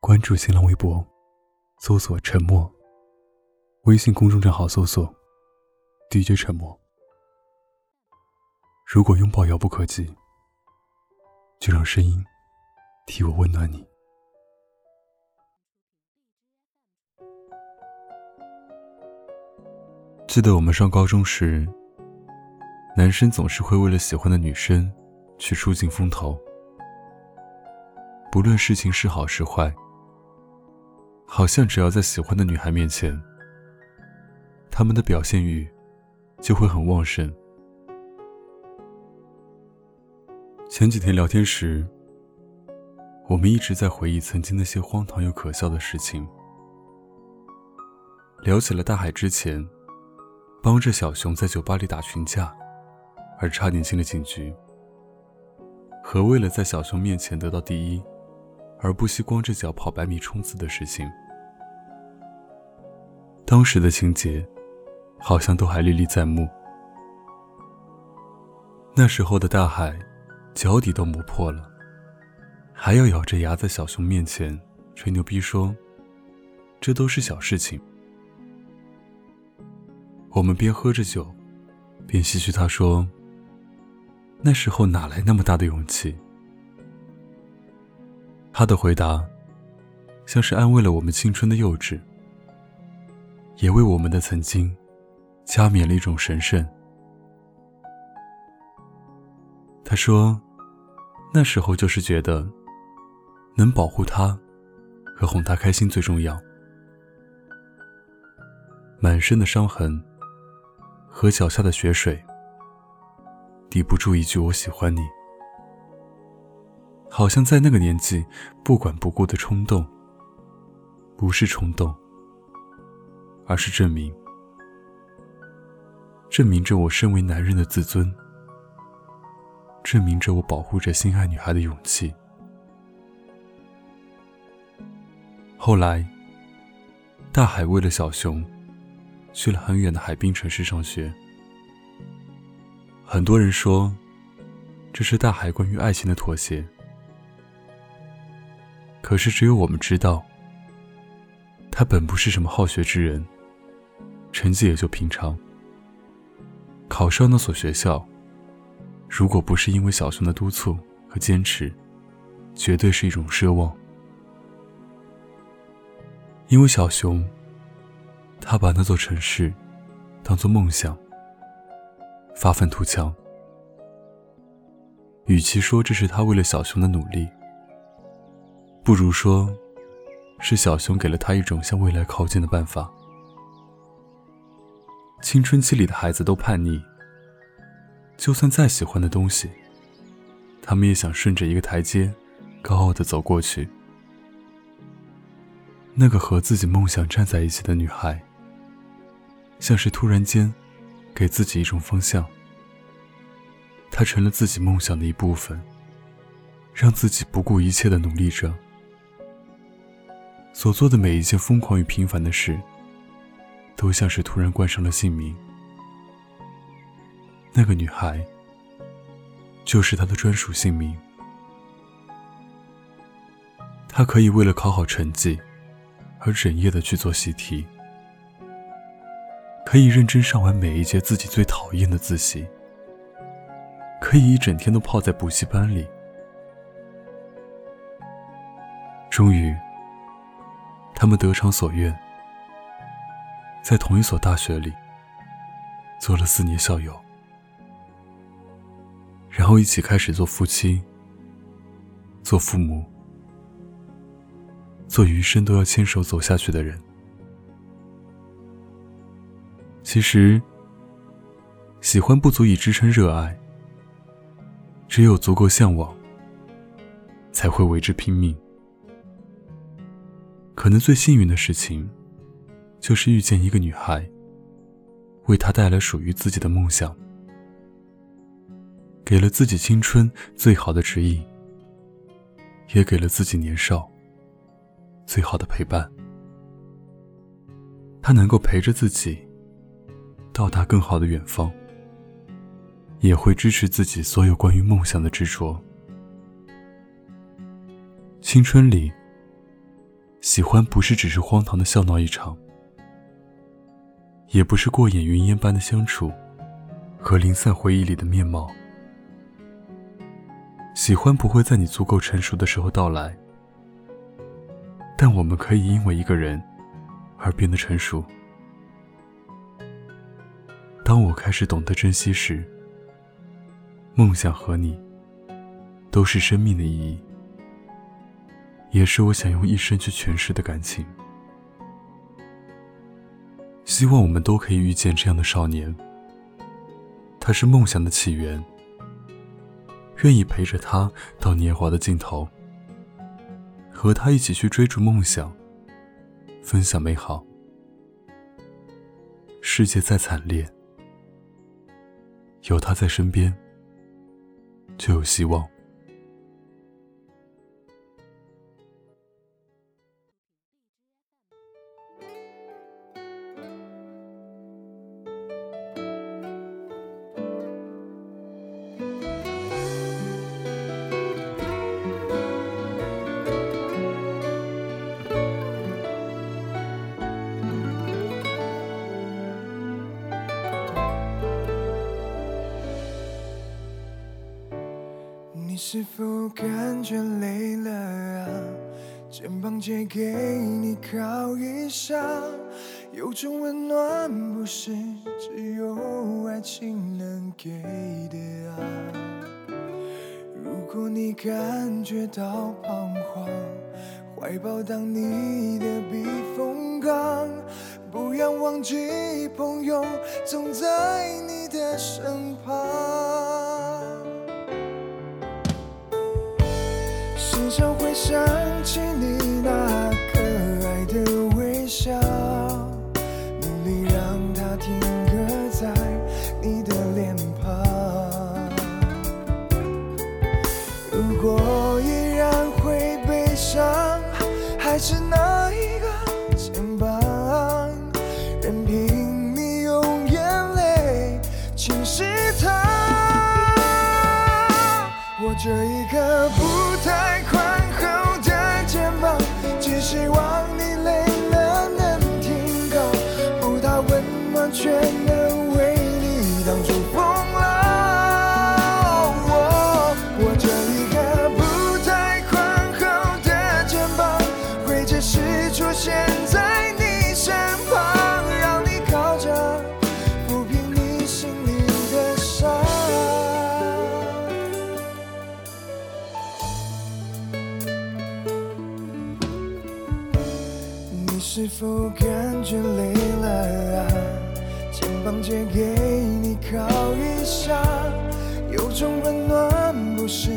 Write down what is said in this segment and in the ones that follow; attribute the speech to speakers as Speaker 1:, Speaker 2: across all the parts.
Speaker 1: 关注新浪微博，搜索“沉默”。微信公众账号搜索 “DJ 沉默”。如果拥抱遥不可及，就让声音替我温暖你。记得我们上高中时，男生总是会为了喜欢的女生去出尽风头，不论事情是好是坏，好像只要在喜欢的女孩面前，他们的表现欲就会很旺盛。前几天聊天时，我们一直在回忆曾经那些荒唐又可笑的事情，聊起了大海之前帮着小熊在酒吧里打群架，而差点进了警局，和为了在小熊面前得到第一，而不惜光着脚跑百米冲刺的事情。当时的情节，好像都还历历在目。那时候的大海。脚底都磨破了，还要咬着牙在小熊面前吹牛逼说：“这都是小事情。”我们边喝着酒，边唏嘘他说：“那时候哪来那么大的勇气？”他的回答，像是安慰了我们青春的幼稚，也为我们的曾经加冕了一种神圣。他说：“那时候就是觉得，能保护他，和哄他开心最重要。满身的伤痕和脚下的血水，抵不住一句‘我喜欢你’。好像在那个年纪，不管不顾的冲动，不是冲动，而是证明，证明着我身为男人的自尊。”证明着我保护着心爱女孩的勇气。后来，大海为了小熊，去了很远的海滨城市上学。很多人说，这是大海关于爱情的妥协。可是只有我们知道，他本不是什么好学之人，成绩也就平常。考上那所学校。如果不是因为小熊的督促和坚持，绝对是一种奢望。因为小熊，他把那座城市当做梦想，发愤图强。与其说这是他为了小熊的努力，不如说，是小熊给了他一种向未来靠近的办法。青春期里的孩子都叛逆。就算再喜欢的东西，他们也想顺着一个台阶，高傲的走过去。那个和自己梦想站在一起的女孩，像是突然间，给自己一种方向。她成了自己梦想的一部分，让自己不顾一切的努力着。所做的每一件疯狂与平凡的事，都像是突然冠上了姓名。那个女孩，就是他的专属姓名。他可以为了考好成绩，而整夜的去做习题；可以认真上完每一节自己最讨厌的自习；可以一整天都泡在补习班里。终于，他们得偿所愿，在同一所大学里做了四年校友。然后一起开始做夫妻，做父母，做余生都要牵手走下去的人。其实，喜欢不足以支撑热爱，只有足够向往，才会为之拼命。可能最幸运的事情，就是遇见一个女孩，为她带来属于自己的梦想。给了自己青春最好的指引，也给了自己年少最好的陪伴。他能够陪着自己到达更好的远方，也会支持自己所有关于梦想的执着。青春里，喜欢不是只是荒唐的笑闹一场，也不是过眼云烟般的相处和零散回忆里的面貌。喜欢不会在你足够成熟的时候到来，但我们可以因为一个人而变得成熟。当我开始懂得珍惜时，梦想和你都是生命的意义。也是我想用一生去诠释的感情。希望我们都可以遇见这样的少年。他是梦想的起源，愿意陪着他到年华的尽头，和他一起去追逐梦想，分享美好。世界再惨烈，有他在身边，就有希望。
Speaker 2: 是否感觉累了啊？肩膀借给你靠一下，有种温暖不是只有爱情能给的啊。如果你感觉到彷徨，怀抱当你的避风港，不要忘记朋友总在你的身旁。笑，努力让它停格在你的脸庞。如果依然会悲伤，还是那一个肩膀，任凭你用眼泪侵蚀它。我这一刻不否感觉累了啊？肩膀借给你靠一下，有种温暖不是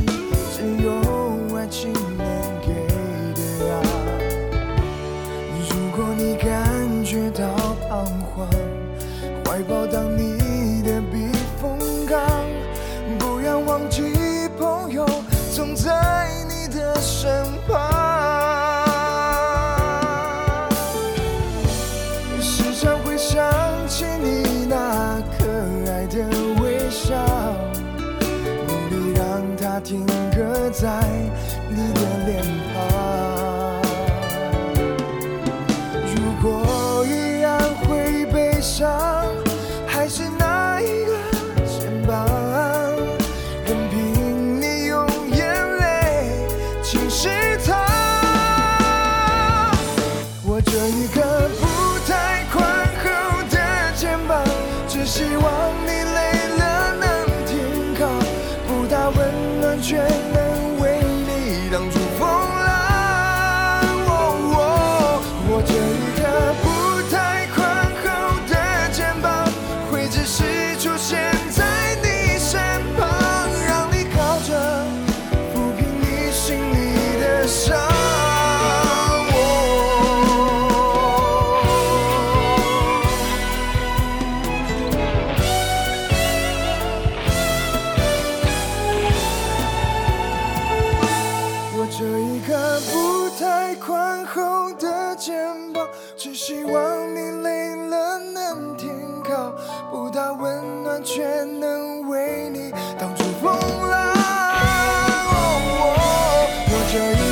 Speaker 2: 一个不太宽厚的肩膀，只希望你累了能停靠，不大温暖却能为你挡住风浪。哦哦、我这。